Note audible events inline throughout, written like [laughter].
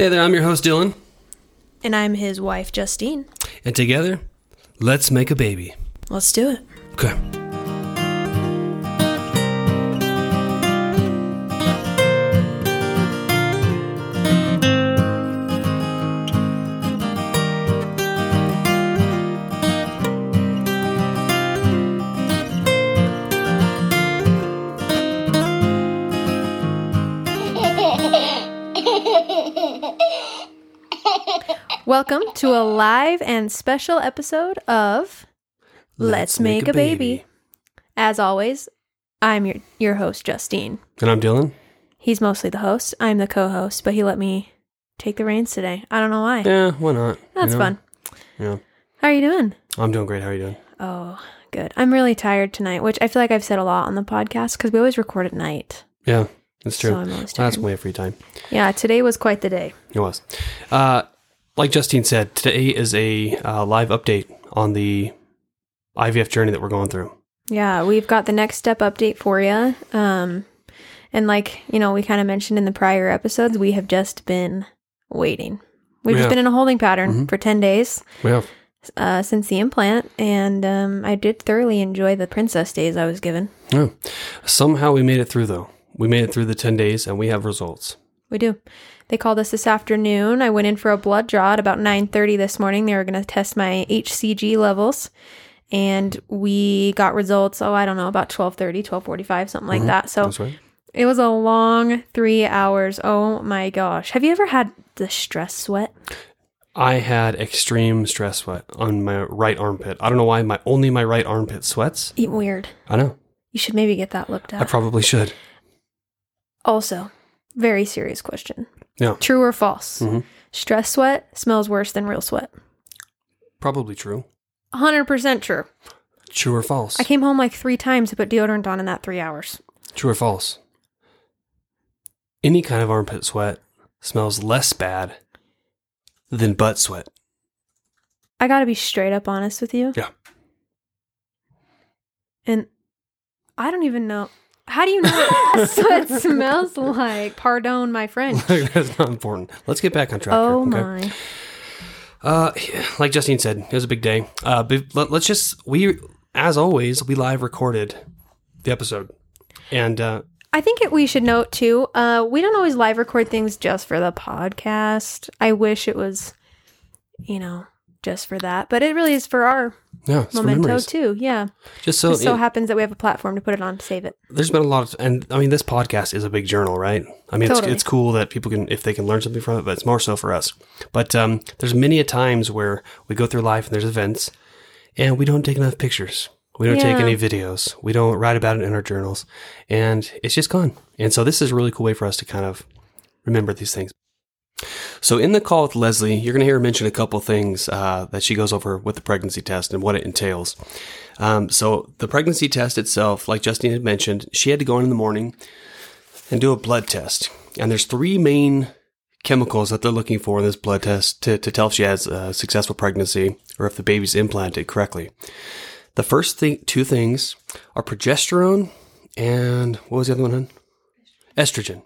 Hey there, I'm your host, Dylan. And I'm his wife, Justine. And together, let's make a baby. Let's do it. Okay. Welcome to a live and special episode of Let's, Make, a baby. As always, I'm your your host, Justine. And I'm Dylan. He's mostly the host. I'm the co-host, but he let me take the reins today. I don't know why. Yeah, why not? You That's know? fun. Yeah. How are you doing? I'm doing great. How are you doing? Oh, good. I'm really tired tonight, which I feel like I've said a lot on the podcast because we always record at night. Yeah, that's true. So always That's way free time. Yeah, today was quite the day. It was. Uh, like Justine said, today is a uh, live update on the IVF journey that we're going through. Yeah, we've got the next step update for you. Um, and like, you know, we kind of mentioned in the prior episodes, we have just been waiting. We've Yeah. just been in a holding pattern Mhm. for 10 days We have. uh, since the implant. And um, I did thoroughly enjoy the princess days I was given. Yeah. Somehow we made it through, though. We made it through the 10 days and we have results. We do. They called us this afternoon. I went in for a blood draw at about 9:30 this morning. They were going to test my HCG levels and we got results oh I don't know about 12:30, 12:45 something like that. So Mm-hmm. Right. It was a long three hours. Oh my gosh. Have you ever had the stress sweat? I had extreme stress sweat on my right armpit. I don't know why my only my right armpit sweats. Eat weird. I know. You should maybe get that looked at. I probably should. Also, very serious question. Yeah. True or false? Mhm. Stress sweat smells worse than real sweat. Probably true. 100% true. True or false? I came home like three times to put deodorant on in that three hours. True or false? Any kind of armpit sweat smells less bad than butt sweat. I got to be straight up honest with you. Yeah. And I don't even know. How do you know [laughs] what sweat smells like? Pardon my French. [laughs] That's not important. Let's get back on track. Oh here, okay? my. Uh, like Justine said, it was a big day. Uh, let, us just we, as always, we live recorded the episode, and uh, I think it, we should note too. Uh, we don't always live record things just for the podcast. I wish it was, you know, just for that, but it really is for our yeah, memento too. Yeah, Just so, it so yeah, happens that we have a platform to put it on to save it. there's been a lot of, and I mean, this podcast is a big journal, right? I mean, Totally. it's, it's cool that people can, if they can learn something from it, but it's more so for us. But um, there's many a times where we go through life and there's events, and we don't take enough pictures. We don't take any videos. We don't write about it in our journals, and it's just gone. And so this is a really cool way for us to kind of remember these things. So in the call with Leslie, you're going to hear her mention a couple things uh, that she goes over with the pregnancy test and what it entails. Um, so the pregnancy test itself, like Justine had mentioned, she had to go in in the morning and do a blood test. And there's three main chemicals that they're looking for in this blood test to, to tell if she has a successful pregnancy or if the baby's implanted correctly. The first thing, two things are progesterone and what was the other one? Estrogen.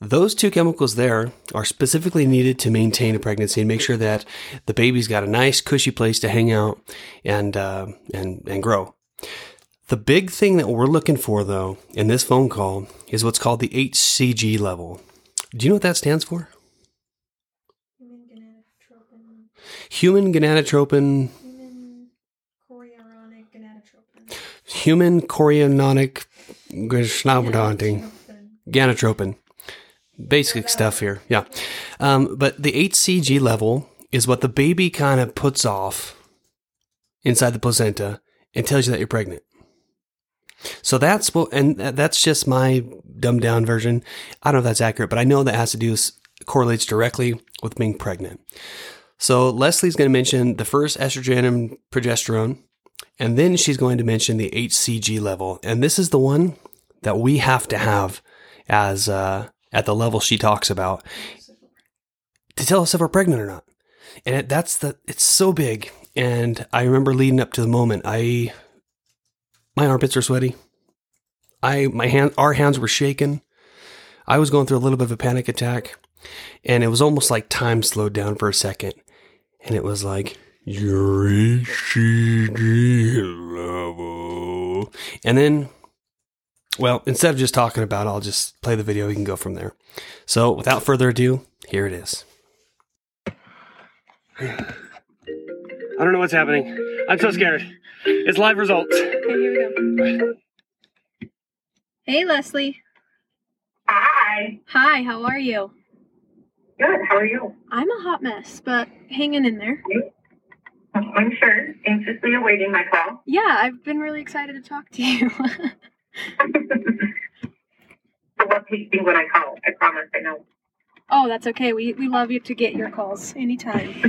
Those two chemicals there are specifically needed to maintain a pregnancy and make sure that the baby's got a nice, cushy place to hang out and uh, and and grow. The big thing that we're looking for, though, in this phone call is what's called the HCG level. Do you know what that stands for? Human gonadotropin, human gonadotropin. Human chorionic gonadotropin, Human chorionic gonadotropin. Basic stuff here, yeah. Um, but the HCG level is what the baby kind of puts off inside the placenta and tells you that you're pregnant. So that's what, and that's just my dumbed down version. I don't know if that's accurate, but I know that has to do correlates directly with being pregnant. So Leslie's going to mention the first estrogen and progesterone, and then she's going to mention the HCG level, and this is the one that we have to have as uh, at the level she talks about to tell us if we're pregnant or not. And it, that's the it's so big. And I remember leading up to the moment, I my armpits were sweaty. I my hand our hands were shaking. I was going through a little bit of a panic attack. And it was almost like time slowed down for a second. And it was like, your HCG level. And then, well, instead of just talking about it, I'll just play the video. We can go from there. So without further ado, here it is. I don't know what's happening. I'm so scared. It's live results. Okay, here we go. Hey, Leslie. Hi. Hi, how are you? Good. How are you? I'm a hot mess, but hanging in there. I'm sure. Anxiously awaiting my call. Yeah, I've been really excited to talk to you. [laughs] I love tasting when I call. I promise. I know. oh, that's okay. We, we love you to get your calls anytime. So [laughs]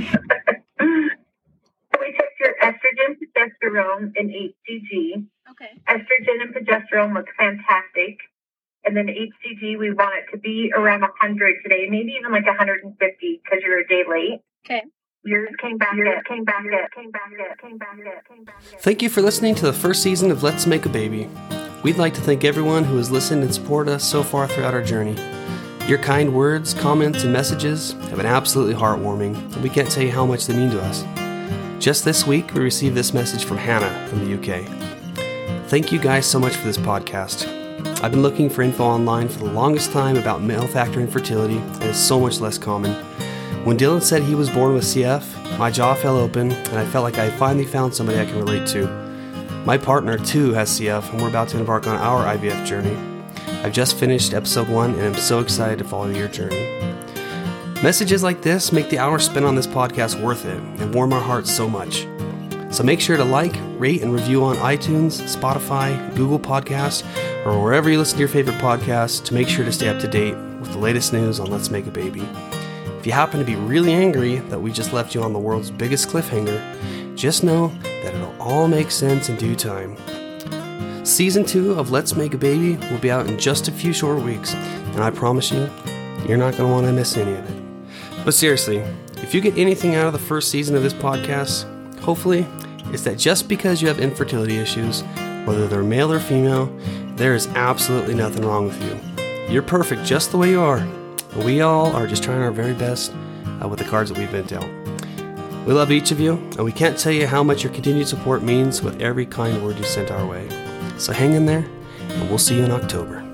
we checked your estrogen, progesterone, and HCG. Okay. Estrogen and progesterone look fantastic. And then HCG, we want it to be around 100 today, maybe even like 150 because you're a day late. Okay. Yours came back at, came back at, came back at, came back at, came back at. Thank you for listening to the first season of Let's Make a Baby. We'd like to thank everyone who has listened and supported us so far throughout our journey. Your kind words, comments, and messages have been absolutely heartwarming, and we can't tell you how much they mean to us. Just this week, we received this message from Hannah from the UK. Thank you guys so much for this podcast. I've been looking for info online for the longest time about male factor infertility, and it's so much less common. When Dylan said he was born with CF, my jaw fell open, and I felt like I finally found somebody I can relate to. My partner, too, has CF, and we're about to embark on our IVF journey. I've just finished episode one, and I'm so excited to follow your journey. Messages like this make the hour spent on this podcast worth it and warm our hearts so much. So make sure to like, rate, and review on iTunes, Spotify, Google Podcasts, or wherever you listen to your favorite podcasts to make sure to stay up to date with the latest news on Let's Make a Baby. If you happen to be really angry that we just left you on the world's biggest cliffhanger, just know that it'll all make sense in due time. Season 2 of Let's Make a Baby will be out in just a few short weeks, and I promise you, you're not going to want to miss any of it. But seriously, if you get anything out of the first season of this podcast, hopefully it's that just because you have infertility issues, whether they're male or female, there is absolutely nothing wrong with you. You're perfect just the way you are. We all are just trying our very best uh, with the cards that we've been dealt. We love each of you, and we can't tell you how much your continued support means with every kind word you sent our way. So hang in there, and we'll see you in October.